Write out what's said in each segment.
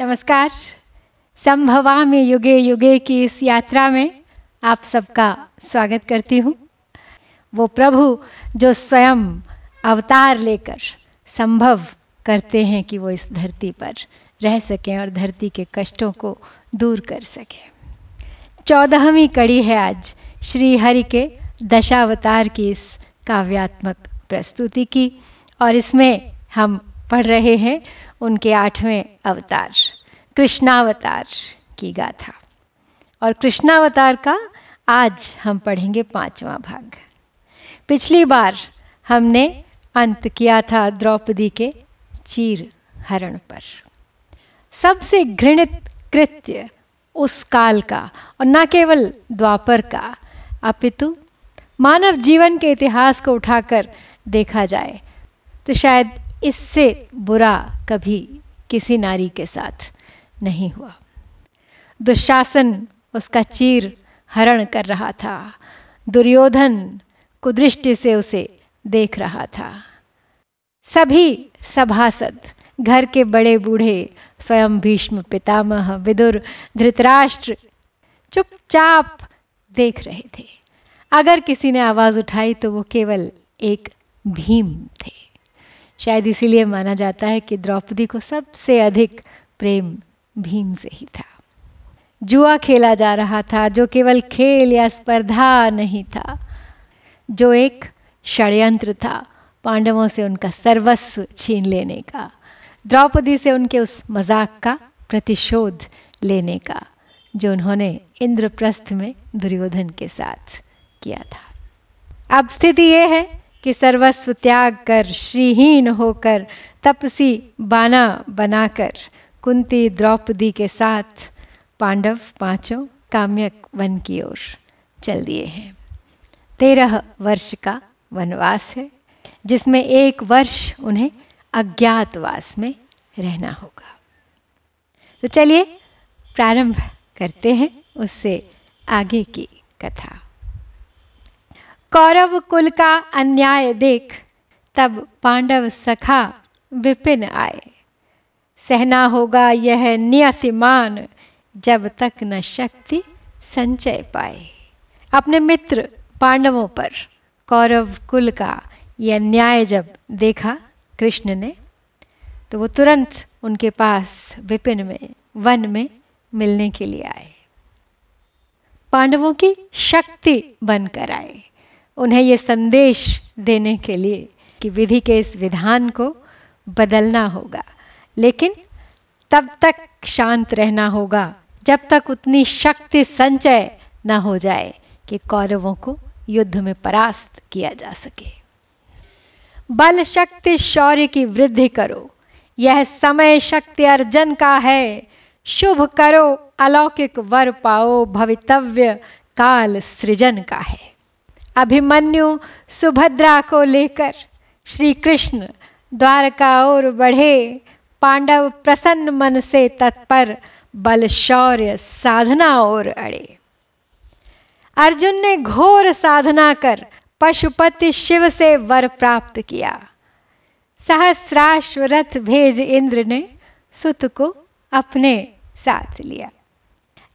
नमस्कार। संभवा में युगे युगे की इस यात्रा में आप सबका स्वागत करती हूँ। वो प्रभु जो स्वयं अवतार लेकर संभव करते हैं कि वो इस धरती पर रह सकें और धरती के कष्टों को दूर कर सकें। चौदहवीं कड़ी है आज श्री हरि के दशावतार की इस काव्यात्मक प्रस्तुति की और इसमें हम पढ़ रहे हैं उनके आठवें अवतार, कृष्णावतार की गाथा। और कृष्णावतार का आज हम पढ़ेंगे पांचवा भाग। पिछली बार हमने अंत किया था द्रौपदी के चीर हरण पर। सबसे घृणित कृत्य उस काल का, और न केवल द्वापर का, अपितु मानव जीवन के इतिहास को उठाकर देखा जाए तो शायद इससे बुरा कभी किसी नारी के साथ नहीं हुआ। दुशासन उसका चीर हरण कर रहा था। दुर्योधन कुदृष्टि से उसे देख रहा था। सभी सभासद, घर के बड़े बूढ़े, स्वयं भीष्म, पितामह, विदुर, धृतराष्ट्र चुपचाप देख रहे थे। अगर किसी ने आवाज़ उठाई तो वो केवल एक भीम थे। शायद इसीलिए माना जाता है कि द्रौपदी को सबसे अधिक प्रेम भीम से ही था। जुआ खेला जा रहा था, जो केवल खेल या स्पर्धा नहीं था, जो एक षड्यंत्र था पांडवों से उनका सर्वस्व छीन लेने का, द्रौपदी से उनके उस मज़ाक का प्रतिशोध लेने का, जो उन्होंने इंद्रप्रस्थ में दुर्योधन के साथ किया था। अब स्थिति यह है कि सर्वस्व त्याग कर, श्रीहीन होकर, तपसी बाना बनाकर। कुंती द्रौपदी के साथ, पांडव पाँचों काम्यक वन की ओर चल दिए हैं। तेरह वर्ष का वनवास है, जिसमें एक वर्ष उन्हें अज्ञातवास में रहना होगा। तो चलिए, प्रारंभ करते हैं उससे आगे की कथा। कौरव कुल का अन्याय देख, तब पांडव सखा विपिन आए। सहना होगा यह नियतिमान, जब तक न शक्ति संचय पाए। अपने मित्र पांडवों पर कौरव कुल का यह न्याय जब देखा कृष्ण ने तो वो तुरंत उनके पास विपिन में, वन में मिलने के लिए आए। पांडवों की शक्ति बनकर आए। उन्हें ये संदेश देने के लिए कि विधि के इस विधान को बदलना होगा। लेकिन तब तक शांत रहना होगा, जब तक उतनी शक्ति संचय न हो जाए कि कौरवों को युद्ध में परास्त किया जा सके। बल शक्ति शौर्य की वृद्धि करो। यह समय शक्ति अर्जन का है। शुभ करो। अलौकिक वर पाओ। भवितव्य काल सृजन का है। अभिमन्यु सुभद्रा को लेकर श्री कृष्ण द्वारका और बढ़े। पांडव प्रसन्न मन से तत्पर बल शौर्य साधना और अड़े। अर्जुन ने घोर साधना कर पशुपति शिव से वर प्राप्त किया। सहस्राश्व रथ भेज इंद्र ने सुत को अपने साथ लिया।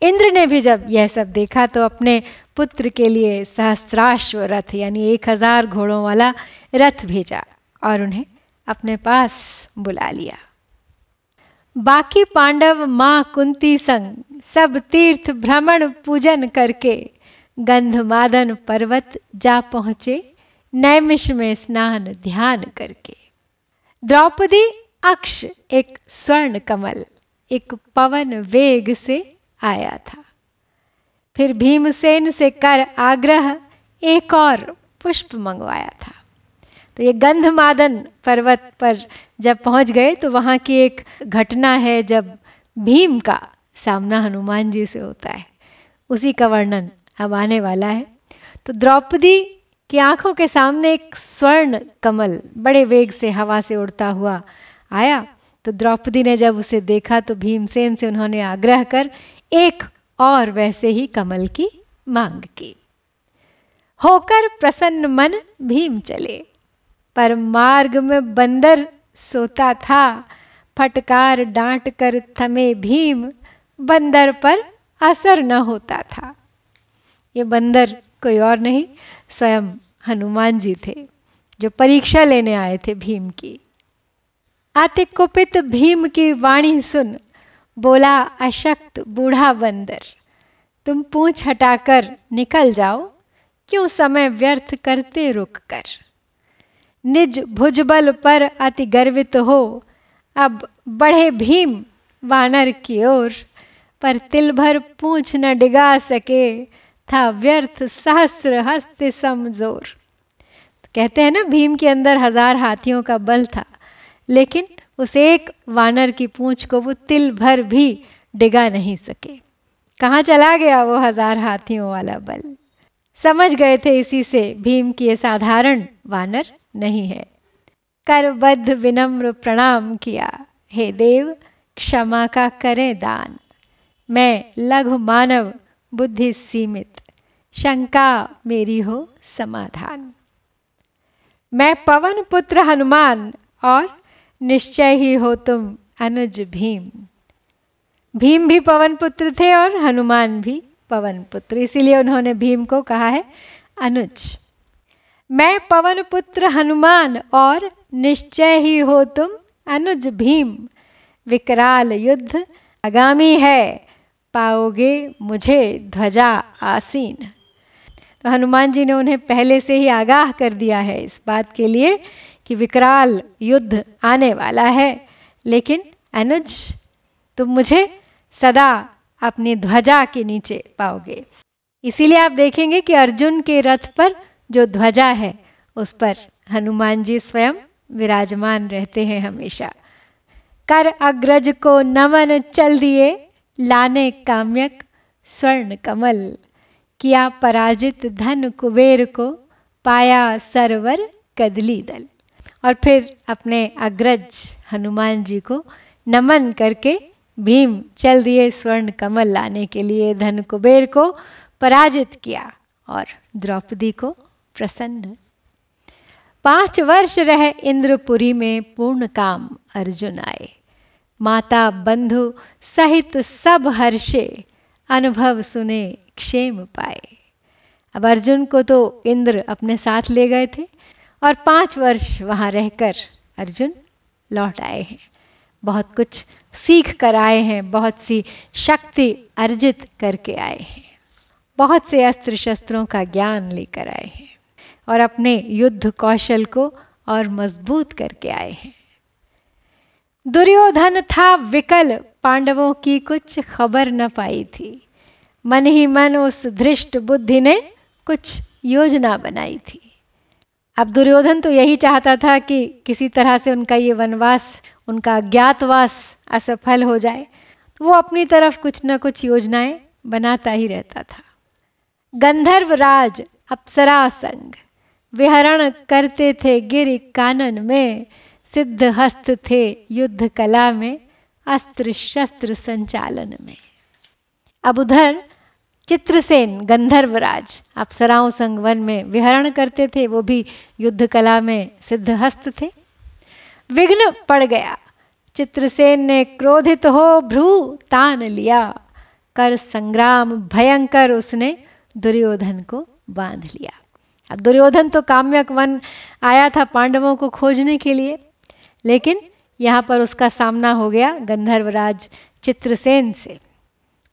इंद्र ने भी जब यह सब देखा तो अपने पुत्र के लिए सहस्त्राश्व रथ, यानी एक हज़ार घोड़ों वाला रथ भेजा और उन्हें अपने पास बुला लिया। बाकी पांडव, माँ कुंती संग सब तीर्थ भ्रमण पूजन करके गंधमादन पर्वत जा पहुँचे, नैमिष में स्नान ध्यान करके। द्रौपदी अक्ष एक स्वर्ण कमल, एक पवन वेग से आया था। फिर भीमसेन से कर आग्रह एक और पुष्प मंगवाया था। तो ये गंधमादन पर्वत पर जब पहुँच गए तो वहाँ की एक घटना है जब भीम का सामना हनुमान जी से होता है। उसी का वर्णन अब आने वाला है। तो द्रौपदी की आँखों के सामने एक स्वर्ण कमल बड़े वेग से हवा से उड़ता हुआ आया। तो द्रौपदी ने जब उसे देखा तो भीमसेन से उन्होंने आग्रह कर एक और वैसे ही कमल की मांग की। होकर प्रसन्न मन भीम चले। पर मार्ग में बंदर सोता था। फटकार डांट कर थमे भीम। बंदर पर असर न होता था। ये बंदर कोई और नहीं, स्वयं हनुमान जी थे, जो परीक्षा लेने आए थे भीम की। आते कुपित भीम की वाणी सुन बोला, अशक्त बूढ़ा बंदर, तुम पूछ हटाकर निकल जाओ, क्यों समय व्यर्थ करते रुक कर? निज भुजबल पर अति गर्वित हो, अब बढ़े भीम वानर की ओर, पर तिल भर पूछ न डिगा सके, था व्यर्थ सहस्र हस्त समजोर। तो कहते हैं ना, भीम के अंदर हज़ार हाथियों का बल था, लेकिन उस एक वानर की पूंछ को वो तिल भर भी डिगा नहीं सके। कहाँ चला गया वो हज़ार हाथियों वाला बल? समझ गए थे इसी से भीम की साधारण वानर नहीं है। करबद्ध विनम्र प्रणाम किया, हे देव, क्षमा का करें दान। मैं लघु मानव बुद्धि सीमित। शंका मेरी हो समाधान। मैं पवन पुत्र हनुमान और निश्चय ही हो तुम, अनुज भीम। भीम भी पवन पुत्र थे और हनुमान भी पवन पुत्र। इसीलिए उन्होंने भीम को कहा है, अनुज। मैं पवन पुत्र, हनुमान और निश्चय ही हो तुम, अनुज भीम। विकराल युद्ध आगामी है, पाओगे मुझे ध्वजा आसीन। तो हनुमान जी ने उन्हें पहले से ही आगाह कर दिया है इस बात के लिए कि विकराल युद्ध आने वाला है, लेकिन अनुज, तुम मुझे सदा अपनी ध्वजा के नीचे पाओगे। इसीलिए आप देखेंगे कि अर्जुन के रथ पर जो ध्वजा है, उस पर हनुमान जी स्वयं विराजमान रहते हैं हमेशा। कर अग्रज को नमन चल दिए, लाने काम्यक स्वर्ण कमल। किया पराजित धन कुबेर को, पाया सरवर कदली दल और फिर अपने अग्रज हनुमान जी को नमन करके भीम चल दिए स्वर्ण कमल लाने के लिए धन कुबेर को पराजित किया और द्रौपदी को प्रसन्न। पाँच वर्ष रहे इंद्रपुरी में पूर्ण काम अर्जुन आए। माता बंधु सहित सब हर्षे अनुभव सुने, क्षेम पाए। अब अर्जुन को तो इंद्र अपने साथ ले गए थे। और पाँच वर्ष वहाँ रहकर अर्जुन लौट आए हैं। बहुत कुछ सीख कर आए हैं, बहुत सी शक्ति अर्जित करके आए हैं। बहुत से अस्त्र शस्त्रों का ज्ञान लेकर आए हैं और अपने युद्ध कौशल को और मज़बूत करके आए हैं। दुर्योधन था विकल, पांडवों की कुछ खबर न पाई थी। मन ही मन उस धृष्ट बुद्धि ने कुछ योजना बनाई थी। अब दुर्योधन तो यही चाहता था कि किसी तरह से उनका ये वनवास, उनका अज्ञातवास असफल हो जाए। तो वो अपनी तरफ़ कुछ न कुछ योजनाएँ बनाता ही रहता था। गंधर्व राज अप्सरा संग, विहरण करते थे गिर कानन में, सिद्ध हस्त थे युद्ध कला में, अस्त्र शस्त्र संचालन में। अब उधर चित्रसेन, गंधर्वराज अप्सराओं संग वन में विहरण करते थे, वो भी युद्ध कला में सिद्ध हस्त थे। विघ्न पड़ गया, चित्रसेन ने क्रोधित हो भ्रू तान लिया, कर संग्राम भयंकर उसने दुर्योधन को बाँध लिया। अब दुर्योधन तो काम्यक वन आया था पांडवों को खोजने के लिए, लेकिन यहाँ पर उसका सामना हो गया गंधर्वराज चित्रसेन से।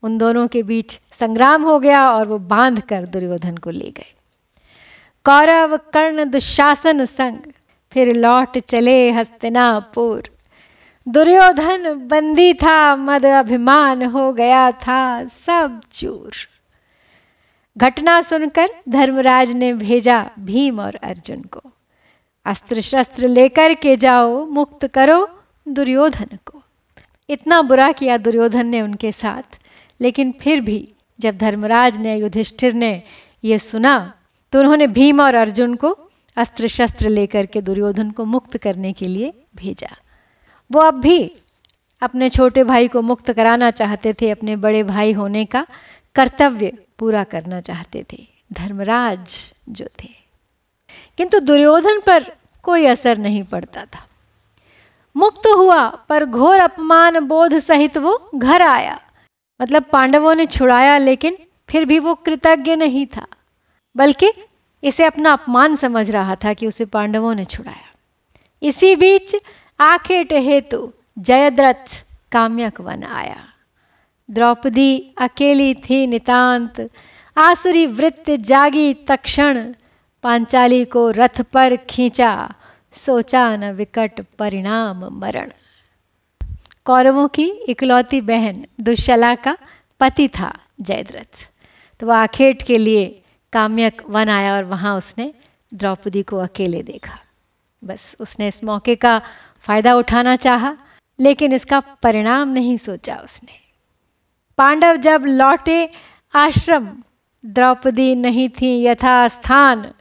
उन दोनों के बीच संग्राम हो गया और वो बाँध कर दुर्योधन को ले गए। कौरव कर्ण दुशासन संग फिर लौट चले हस्तिनापुर। दुर्योधन बंदी था, मद अभिमान हो गया था, सब चूर। घटना सुनकर धर्मराज ने भेजा भीम और अर्जुन को। अस्त्र शस्त्र लेकर के जाओ, मुक्त करो दुर्योधन को। इतना बुरा किया दुर्योधन ने उनके साथ। लेकिन फिर भी जब धर्मराज ने, युधिष्ठिर ने ये सुना तो उन्होंने भीम और अर्जुन को अस्त्र शस्त्र लेकर के दुर्योधन को मुक्त करने के लिए भेजा। वो अब भी अपने छोटे भाई को मुक्त कराना चाहते थे, अपने बड़े भाई होने का कर्तव्य पूरा करना चाहते थे। धर्मराज जो थे। किंतु दुर्योधन पर कोई असर नहीं पड़ता था। मुक्त हुआ पर घोर अपमान बोध सहित वो घर आया। मतलब पांडवों ने छुड़ाया, लेकिन फिर भी वो कृतज्ञ नहीं था, बल्कि इसे अपना अपमान समझ रहा था कि उसे पांडवों ने छुड़ाया। इसी बीच आखेट हेतु जयद्रथ काम्यक वन आया। द्रौपदी अकेली थी नितांत, आसुरी वृत्त जागी तक्षण, पांचाली को रथ पर खींचा, सोचा न विकट परिणाम मरण। कौरवों की इकलौती बहन दुशला का पति था जयद्रथ। तो वह आखेट के लिए काम्यक वन आया और वहाँ उसने द्रौपदी को अकेले देखा। बस उसने इस मौके का फ़ायदा उठाना चाहा, लेकिन इसका परिणाम नहीं सोचा उसने। पांडव जब लौटे आश्रम, द्रौपदी नहीं थी यथास्थान।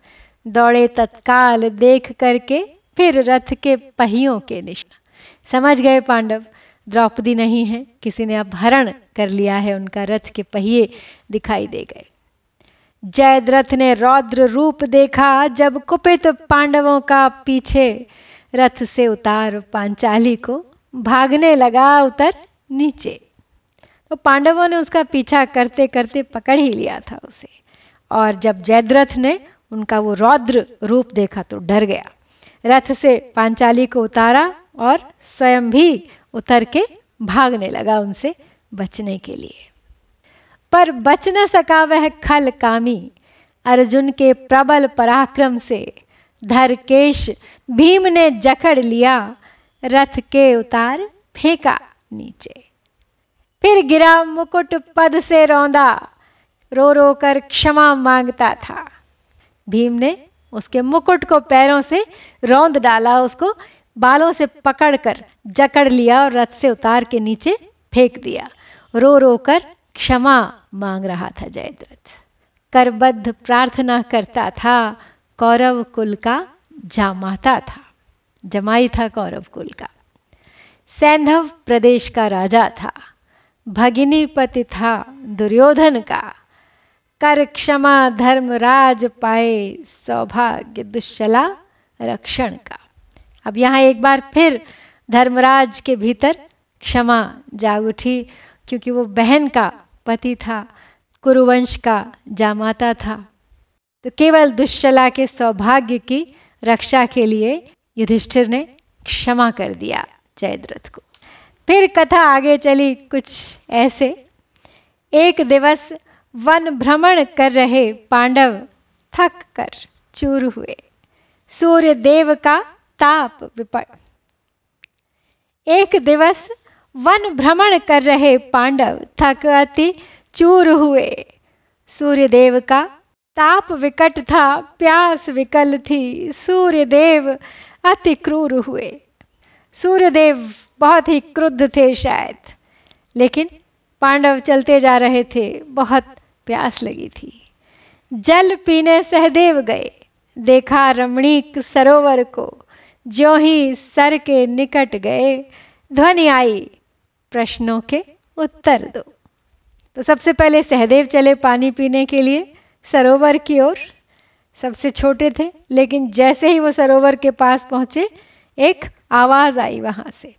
दौड़े तत्काल देख करके फिर रथ के पहियों के निशान। समझ गए पांडव? द्रौपदी नहीं है। किसी ने अपहरण कर लिया है। उनका रथ के पहिए दिखाई दे गए। जयद्रथ ने रौद्र रूप देखा। जब कुपित पांडवों का पीछे रथ से उतार पांचाली को भागने लगा उतर नीचे। तो पांडवों ने उसका पीछा करते करते पकड़ ही लिया था उसे। और जब जयद्रथ ने उनका वो रौद्र रूप देखा तो डर गया। रथ से पांचाली को उतारा और स्वयं भी उतर के भागने लगा उनसे बचने के लिए। पर बच न सका वह खल कामी। अर्जुन के प्रबल पराक्रम से धरकेश भीम ने जकड़ लिया, रथ के उतार फेंका नीचे। फिर गिरा मुकुट पद से रौंदा, रो रो कर क्षमा माँगता था। भीम ने उसके मुकुट को पैरों से रौंद डाला, उसको बालों से पकड़कर जकड़ लिया और रथ से उतार के नीचे फेंक दिया। रो रो कर क्षमा मांग रहा था जयद्रथ। करबद्ध प्रार्थना करता था, कौरव कुल का जामाता था। जमाई था कौरव कुल का। सैंधव प्रदेश का राजा था। भगिनीपति था दुर्योधन का। कर क्षमा धर्मराज पाए सौभाग्य दुश्चला रक्षण का। अब यहाँ एक बार फिर धर्मराज के भीतर क्षमा जाग उठी, क्योंकि वो बहन का पति था, कुरुवंश का जामाता था। तो केवल दुश्चला के सौभाग्य की रक्षा के लिए युधिष्ठिर ने क्षमा कर दिया जयद्रथ को। फिर कथा आगे चली कुछ ऐसे। एक दिवस वन भ्रमण कर रहे पांडव थक कर चूर हुए। सूर्य देव का ताप विपट एक दिवस वन भ्रमण कर रहे पांडव थक अति चूर हुए। सूर्य देव का ताप विकट था, प्यास विकल थी सूर्य देव अति क्रूर हुए। सूर्यदेव बहुत ही क्रुद्ध थे शायद, लेकिन पांडव चलते जा रहे थे, बहुत प्यास लगी थी। जल पीने सहदेव गए, देखा रमणीक सरोवर को ज्यो ही सर के निकट गए, ध्वनि आई, प्रश्नों के उत्तर दो। तो सबसे पहले सहदेव चले पानी पीने के लिए सरोवर की ओर। सबसे छोटे थे, लेकिन जैसे ही वो सरोवर के पास पहुँचे, एक आवाज़ आई वहाँ से।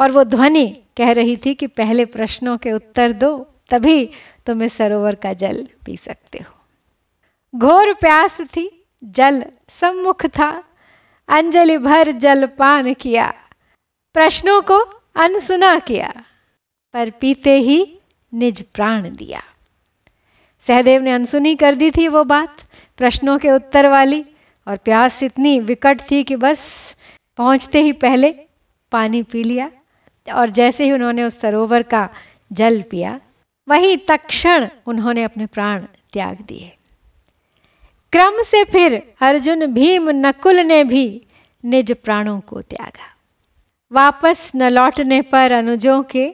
और वो ध्वनि कह रही थी कि पहले प्रश्नों के उत्तर दो, तभी तुम्हें सरोवर का जल पी सकते हो। घोर प्यास थी, जल सम्मुख था अंजलि भर जल पान किया, प्रश्नों को अनसुना किया, पर पीते ही निज प्राण दिया। सहदेव ने अनसुनी कर दी थी वो बात, प्रश्नों के उत्तर वाली, और प्यास इतनी विकट थी कि बस पहुँचते ही पहले पानी पी लिया, और जैसे ही उन्होंने उस सरोवर का जल पिया, वही तक्षण उन्होंने अपने प्राण त्याग दिए। क्रम से फिर अर्जुन भीम नकुल ने भी निज प्राणों को त्यागा। वापस न लौटने पर अनुजों के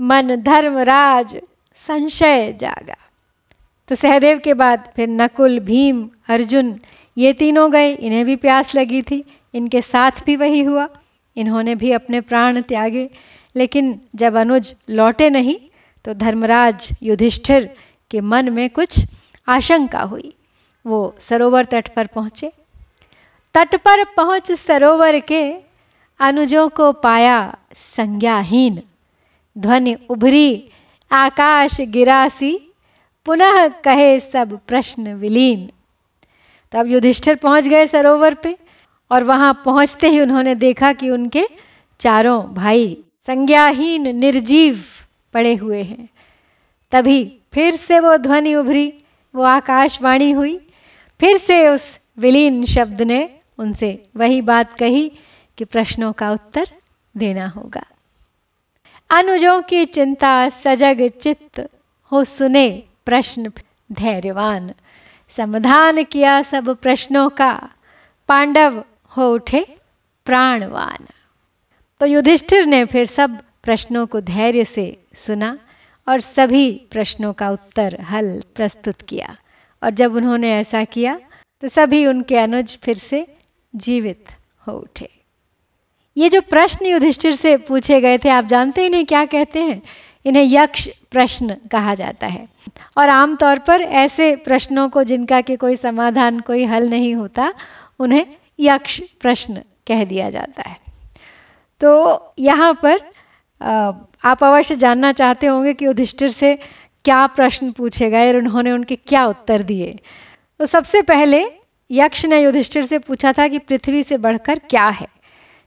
मन धर्मराज संशय जागा। तो सहदेव के बाद फिर नकुल, भीम, अर्जुन, ये तीनों गए। इन्हें भी प्यास लगी थी। इनके साथ भी वही हुआ। इन्होंने भी अपने प्राण त्यागे। लेकिन जब अनुज लौटे नहीं तो धर्मराज युधिष्ठिर के मन में कुछ आशंका हुई। वो सरोवर तट पर पहुँचे। तट पर पहुँच सरोवर के अनुजों को पाया संज्ञाहीन। ध्वनि उभरी, आकाश गिरासी पुनः कहे सब प्रश्न विलीन। तब युधिष्ठिर पहुँच गए सरोवर पे और वहाँ पहुँचते ही उन्होंने देखा कि उनके चारों भाई संज्ञाहीन निर्जीव पड़े हुए हैं। तभी फिर से वो ध्वनि उभरी, वो आकाशवाणी हुई फिर से उस विलीन शब्द ने उनसे वही बात कही कि प्रश्नों का उत्तर देना होगा। अनुजों की चिंता सजग चित्त हो सुने प्रश्न धैर्यवान। समाधान किया सब प्रश्नों का, पांडव हो उठे प्राणवान। तो युधिष्ठिर ने फिर सब प्रश्नों को धैर्य से सुना और सभी प्रश्नों का उत्तर हल प्रस्तुत किया। और जब उन्होंने ऐसा किया तो सभी उनके अनुज फिर से जीवित हो उठे। ये जो प्रश्न युधिष्ठिर से पूछे गए थे, आप जानते इन्हें क्या कहते हैं? इन्हें यक्ष प्रश्न कहा जाता है। और आमतौर पर ऐसे प्रश्नों को जिनका कि कोई समाधान, कोई हल नहीं होता, उन्हें यक्ष प्रश्न कह दिया जाता है। तो यहाँ पर आप अवश्य जानना चाहते होंगे कि युधिष्ठिर से क्या प्रश्न पूछे गए और उन्होंने उनके क्या उत्तर दिए? तो सबसे पहले यक्ष ने युधिष्ठिर से पूछा था कि पृथ्वी से बढ़कर क्या है?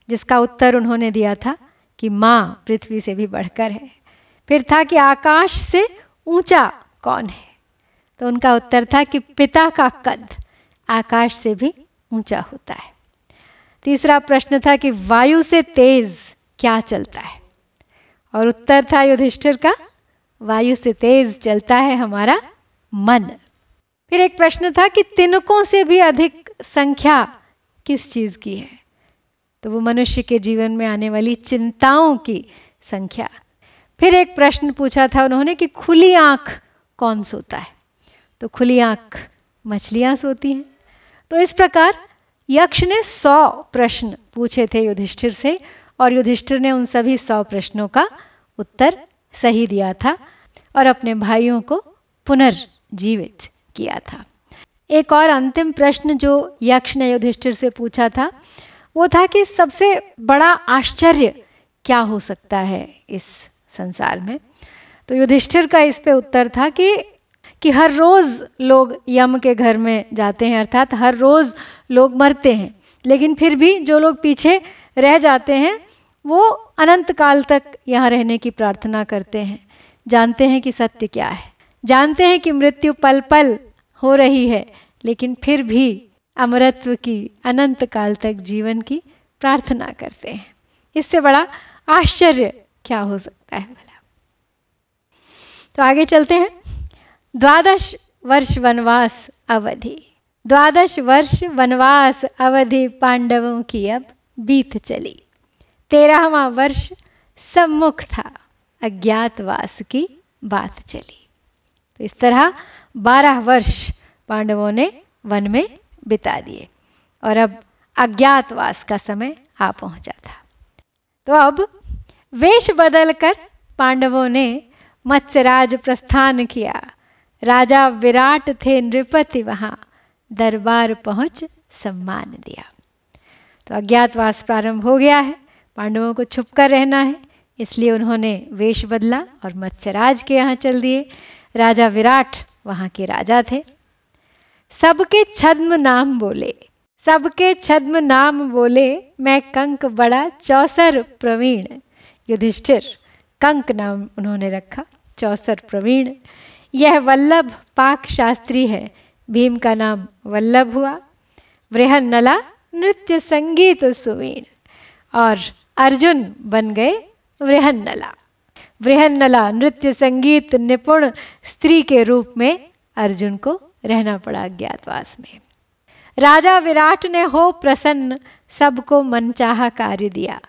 जिसका उत्तर उन्होंने दिया था कि माँ पृथ्वी से भी बढ़कर है। फिर था कि आकाश से ऊँचा कौन है? तो उनका उत्तर था कि पिता का कद आकाश से भी ऊँचा होता है। तीसरा प्रश्न था कि वायु से तेज क्या चलता है? और उत्तर था युधिष्ठिर का वायु से तेज चलता है हमारा मन। फिर एक प्रश्न था कि तिनकों से भी अधिक संख्या किस चीज़ की है? तो वो मनुष्य के जीवन में आने वाली चिंताओं की संख्या। फिर एक प्रश्न पूछा था उन्होंने कि खुली आँख कौन सोता है? तो खुली आँख मछलियाँ सोती हैं। तो इस प्रकार यक्ष ने सौ प्रश्न पूछे थे युधिष्ठिर से और युधिष्ठिर ने उन सभी सौ प्रश्नों का उत्तर सही दिया था। और अपने भाइयों को पुनर्जीवित किया था। एक और अंतिम प्रश्न जो यक्ष ने युधिष्ठिर से पूछा था, वो था कि सबसे बड़ा आश्चर्य क्या हो सकता है इस संसार में? तो युधिष्ठिर का इस पे उत्तर था कि कि हर रोज़ लोग यम के घर में जाते हैं, अर्थात हर रोज़ लोग मरते हैं। लेकिन फिर भी जो लोग पीछे रह जाते हैं, वो अनंत काल तक यहाँ रहने की प्रार्थना करते हैं। जानते हैं कि सत्य क्या है। जानते हैं कि मृत्यु पल पल हो रही है, लेकिन फिर भी अमरत्व की अनंत काल तक जीवन की प्रार्थना करते हैं। इससे बड़ा आश्चर्य क्या हो सकता है भला? तो आगे चलते हैं। द्वादश वर्ष वनवास अवधि। द्वादश वर्ष वनवास अवधि पांडवों की अब बीत चली। तेरहवा वर्ष सम्मुख था। अज्ञातवास की बात चली। तो इस तरह बारह वर्ष पांडवों ने वन में बिता दिए और अब अज्ञातवास का समय आ पहुँचा था। तो अब वेश बदलकर पांडवों ने मत्स्यराज प्रस्थान किया। राजा विराट थे नृपति वहाँ दरबार पहुँच सम्मान दिया। तो अज्ञातवास प्रारंभ हो गया है। पांडवों को छुप कर रहना है। इसलिए उन्होंने वेश बदला और मत्स्यराज के यहाँ चल दिए। राजा विराट वहाँ के राजा थे। सबके छद्म नाम बोले, सबके छद्म नाम बोले, मैं कंक बड़ा चौसर प्रवीण। युधिष्ठिर, कंक नाम उन्होंने रखा, चौसर प्रवीण। यह वल्लभ पाक शास्त्री है, भीम का नाम वल्लभ हुआ। वृहन नला नृत्य संगीत सुवीण। और अर्जुन बन गए वृहन्नला। वृहन्नला नृत्य, संगीत, निपुण स्त्री के रूप में अर्जुन को रहना पड़ा अज्ञातवास में। राजा विराट ने हो प्रसन्न, सबको मनचाहा कार्य दिया।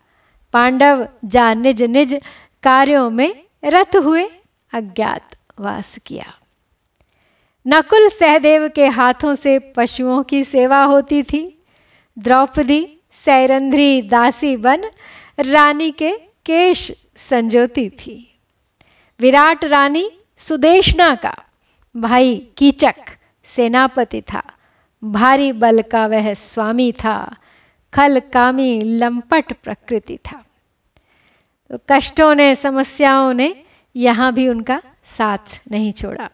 पांडव जा निज निज कार्यों में रत हुए अज्ञातवास किया। नकुल सहदेव के हाथों से पशुओं की सेवा होती थी। द्रौपदी, सैरंध्री, दासी बन रानी के केश संजोती थी। विराट रानी सुदेशना का भाई कीचक सेनापति था। भारी बल का वह स्वामी था। खल कामी लंपट प्रकृति था। तो कष्टों ने, समस्याओं ने यहाँ भी उनका साथ नहीं छोड़ा।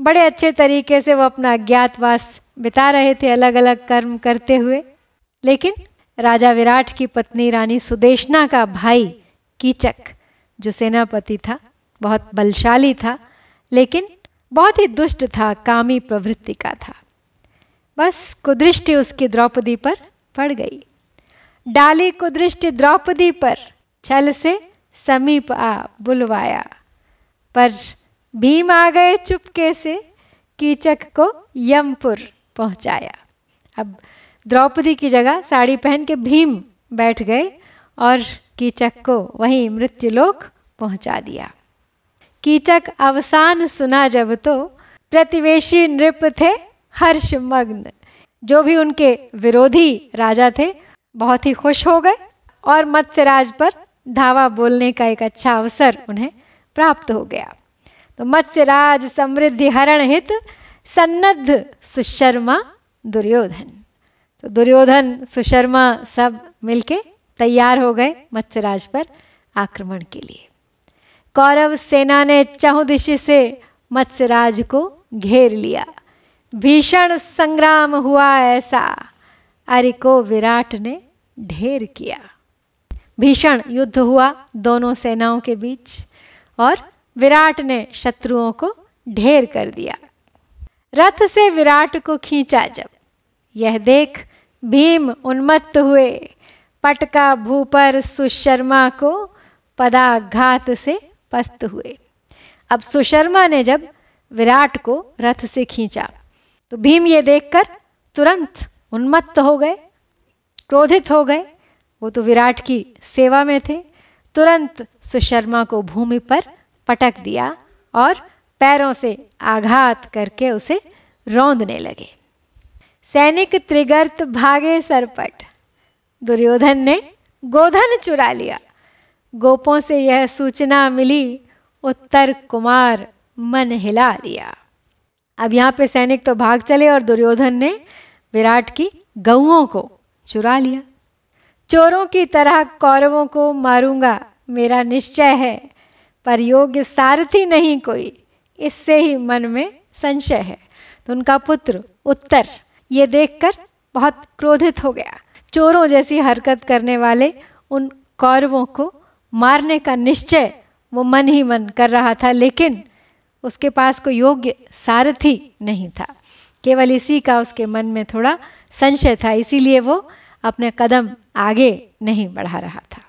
बड़े अच्छे तरीके से वो अपना अज्ञातवास बिता रहे थे अलग अलग कर्म करते हुए। लेकिन राजा विराट की पत्नी रानी सुदेशना का भाई कीचक, जो सेनापति था, बहुत बलशाली था, लेकिन बहुत ही दुष्ट था, कामी प्रवृत्ति का था। बस कुदृष्टि उसकी द्रौपदी पर पड़ गई। डाली कुदृष्टि द्रौपदी पर छल से समीप आ बुलवाया। पर भीम आ गए चुपके से, कीचक को यमपुर पहुँचाया। अब द्रौपदी की जगह साड़ी पहन के भीम बैठ गए और कीचक को वहीं मृत्युलोक पहुँचा दिया। कीचक अवसान सुना जब तो प्रतिवेशी नृप थे हर्षमग्न। जो भी उनके विरोधी राजा थे, बहुत ही खुश हो गए और मत्स्यराज पर धावा बोलने का एक अच्छा अवसर उन्हें प्राप्त हो गया। तो मत्स्यराज समृद्धि हरण हित सन्नद्ध सुशर्मा दुर्योधन। तो दुर्योधन, सुशर्मा सब मिलके तैयार हो गए मत्स्यराज पर आक्रमण के लिए। कौरव सेना ने चहुदिशी से मत्स्यराज को घेर लिया। भीषण संग्राम हुआ ऐसा, अरे को विराट ने ढेर किया। भीषण युद्ध हुआ दोनों सेनाओं के बीच और विराट ने शत्रुओं को ढेर कर दिया। रथ से विराट को खींचा जब। यह देख भीम उन्मत्त हुए। पटका भूपर सुशर्मा को पदाघात से पस्त हुए। अब सुशर्मा ने जब विराट को रथ से खींचा तो भीम ये देखकर तुरंत उन्मत्त हो गए, क्रोधित हो गए। वो तो विराट की सेवा में थे। तुरंत सुशर्मा को भूमि पर पटक दिया और पैरों से आघात करके उसे रौंदने लगे। सैनिक त्रिगर्त भागे सरपट। दुर्योधन ने गोधन चुरा लिया। गोपों से यह सूचना मिली, उत्तर कुमार मन हिला दिया। अब यहाँ पे सैनिक तो भाग चले और दुर्योधन ने विराट की गऊओं को चुरा लिया। चोरों की तरह कौरवों को मारूँगा, मेरा निश्चय है, पर योग्य सारथी नहीं कोई, इससे ही मन में संशय है। तो उनका पुत्र उत्तर ये देखकर बहुत क्रोधित हो गया। चोरों जैसी हरकत करने वाले उन कौरवों को मारने का निश्चय वो मन ही मन कर रहा था, लेकिन उसके पास कोई योग्य सारथी नहीं था। केवल इसी का उसके मन में थोड़ा संशय था, इसीलिए वो अपने कदम आगे नहीं बढ़ा रहा था।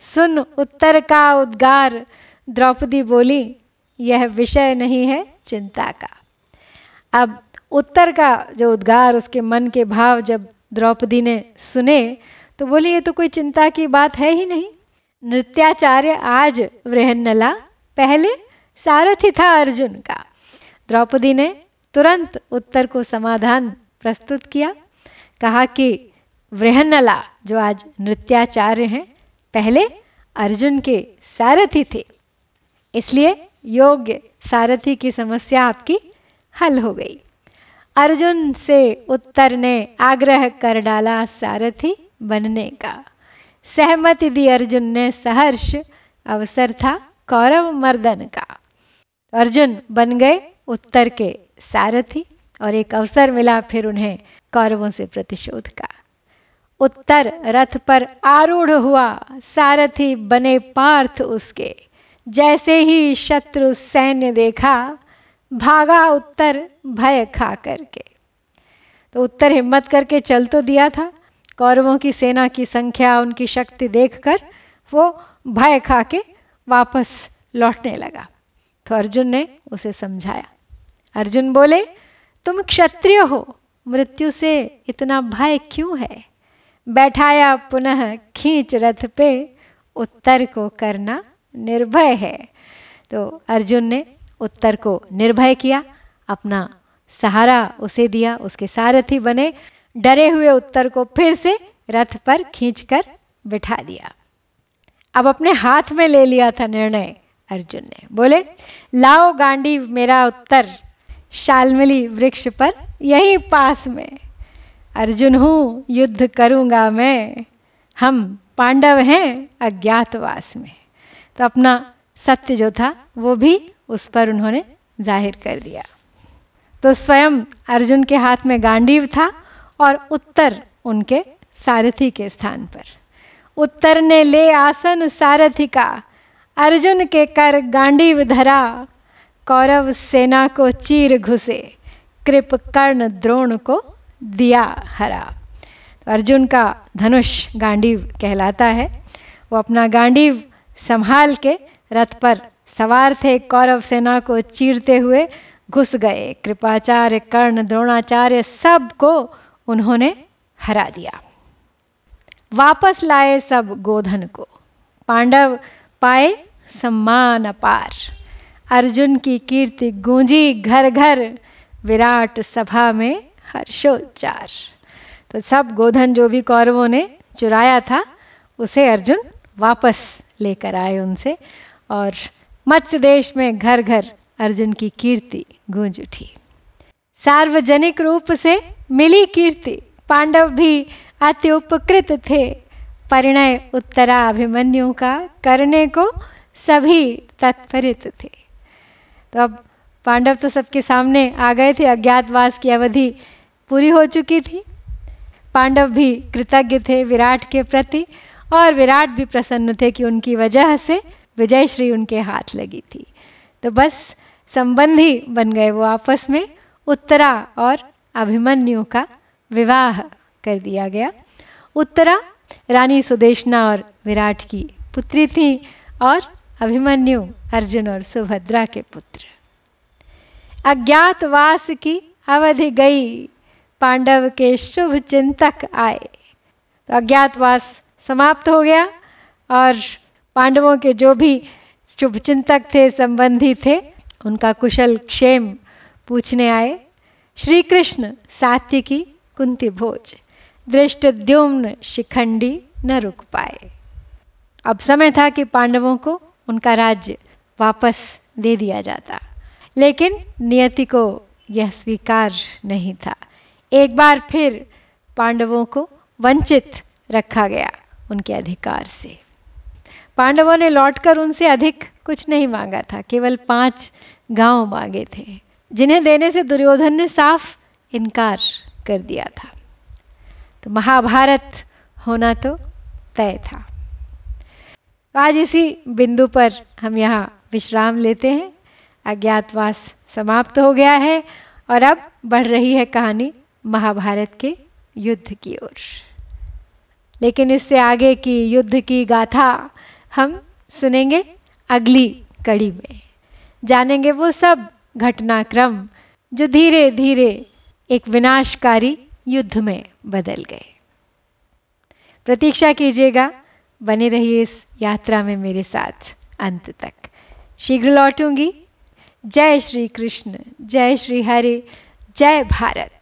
सुन उत्तर का उद्गार, द्रौपदी बोली, यह विषय नहीं है चिंता का। अब उत्तर का जो उद्गार, उसके मन के भाव जब द्रौपदी ने सुने तो बोली, ये तो कोई चिंता की बात है ही नहीं। नृत्याचार्य आज वृहन्नला, पहले सारथी था अर्जुन का। द्रौपदी ने तुरंत उत्तर को समाधान प्रस्तुत किया। कहा कि, वृहन्नला जो आज नृत्याचार्य हैं, पहले अर्जुन के सारथी थे। इसलिए योग्य सारथी की समस्या आपकी हल हो गई। अर्जुन से उत्तर ने आग्रह कर डाला सारथी बनने का। सहमति दी अर्जुन ने सहर्ष, अवसर था कौरव मर्दन का। अर्जुन बन गए उत्तर के सारथी और एक अवसर मिला फिर उन्हें कौरवों से प्रतिशोध का। उत्तर रथ पर आरूढ़ हुआ, सारथी बने पार्थ उसके। जैसे ही शत्रु सैन्य देखा, भागा उत्तर भय खा करके। तो उत्तर हिम्मत करके चल तो दिया था। कौरवों की सेना की संख्या, उनकी शक्ति देखकर वो भय खा के वापस लौटने लगा। तो अर्जुन ने उसे समझाया। अर्जुन बोले, तुम क्षत्रिय हो, मृत्यु से इतना भय क्यों है? बैठाया पुनः खींच रथ पे, उत्तर को करना निर्भय है। तो अर्जुन ने उत्तर को निर्भय किया। अपना सहारा उसे दिया, उसके सारथी बने, डरे हुए उत्तर को फिर से रथ पर खींचकर बिठा दिया। अब अपने हाथ में ले लिया था निर्णय अर्जुन ने। बोले, लाओ गांडी मेरा उत्तर, शालमली वृक्ष पर, यही पास में। अर्जुन हूँ, युद्ध करूँगा मैं। हम पांडव हैं अज्ञातवास में। तो अपना सत्य जो था, वो भी उस पर उन्होंने ज़ाहिर कर दिया। तो स्वयं अर्जुन के हाथ में गांडीव था और उत्तर उनके सारथी के स्थान पर। उत्तर ने ले आसन सारथी का अर्जुन के कर गांडीव धरा, कौरव सेना को चीर घुसे, कृप कर्ण द्रोण को दिया हरा। तो अर्जुन का धनुष गांडीव कहलाता है। वो अपना गांडीव संभाल के रथ पर सवार थे, कौरव सेना को चीरते हुए घुस गए। कृपाचार्य, कर्ण, द्रोणाचार्य सबको उन्होंने हरा दिया। वापस लाए सब गोधन को। पांडव पाए सम्मान अपार। अर्जुन की कीर्ति गूंजी घर घर विराट सभा में हर्षोच्चार। तो सब गोधन जो भी कौरवों ने चुराया था, उसे अर्जुन वापस लेकर आए उनसे। और मत्स्य देश में घर घर अर्जुन की कीर्ति गूंज उठी। सार्वजनिक रूप से मिली कीर्ति, पांडव भी अति उपकृत थे। परिणय उत्तरा अभिमन्यु का करने को सभी तत्परित थे। तो अब पांडव तो सबके सामने आ गए थे, अज्ञातवास की अवधि पूरी हो चुकी थी। पांडव भी कृतज्ञ थे विराट के प्रति, और विराट भी प्रसन्न थे कि उनकी वजह से विजय श्री उनके हाथ लगी थी। तो बस संबंधी बन गए वो आपस में उत्तरा और अभिमन्यु का विवाह कर दिया गया। उत्तरा रानी सुदेशना और विराट की पुत्री थी और अभिमन्यु अर्जुन और सुभद्रा के पुत्र। अज्ञातवास की अवधि गई, पांडव के शुभ चिंतक आए। तो अज्ञातवास समाप्त हो गया और पांडवों के जो भी शुभ चिंतक थे, संबंधी थे उनका कुशल क्षेम पूछने आए श्री कृष्ण सात्विकी कुंती भोज, दृष्ट द्युम्न शिखंडी न रुक पाए। अब समय था कि पांडवों को उनका राज्य वापस दे दिया जाता, लेकिन नियति को यह स्वीकार नहीं था। एक बार फिर पांडवों को वंचित रखा गया उनके अधिकार से। पांडवों ने लौटकर उनसे अधिक कुछ नहीं मांगा था, केवल पाँच गाँव मांगे थे, जिन्हें देने से दुर्योधन ने साफ़ इनकार कर दिया था। तो महाभारत होना तो तय था। आज इसी बिंदु पर हम यहाँ विश्राम लेते हैं। अज्ञातवास समाप्त हो गया है और अब बढ़ रही है कहानी महाभारत के युद्ध की ओर। लेकिन इससे आगे की युद्ध की गाथा हम सुनेंगे अगली कड़ी में। जानेंगे वो सब घटनाक्रम जो धीरे धीरे एक विनाशकारी युद्ध में बदल गए। प्रतीक्षा कीजिएगा, बने रहिए इस यात्रा में मेरे साथ अंत तक। शीघ्र लौटूँगी। जय श्री कृष्ण, जय श्री हरे, जय भारत।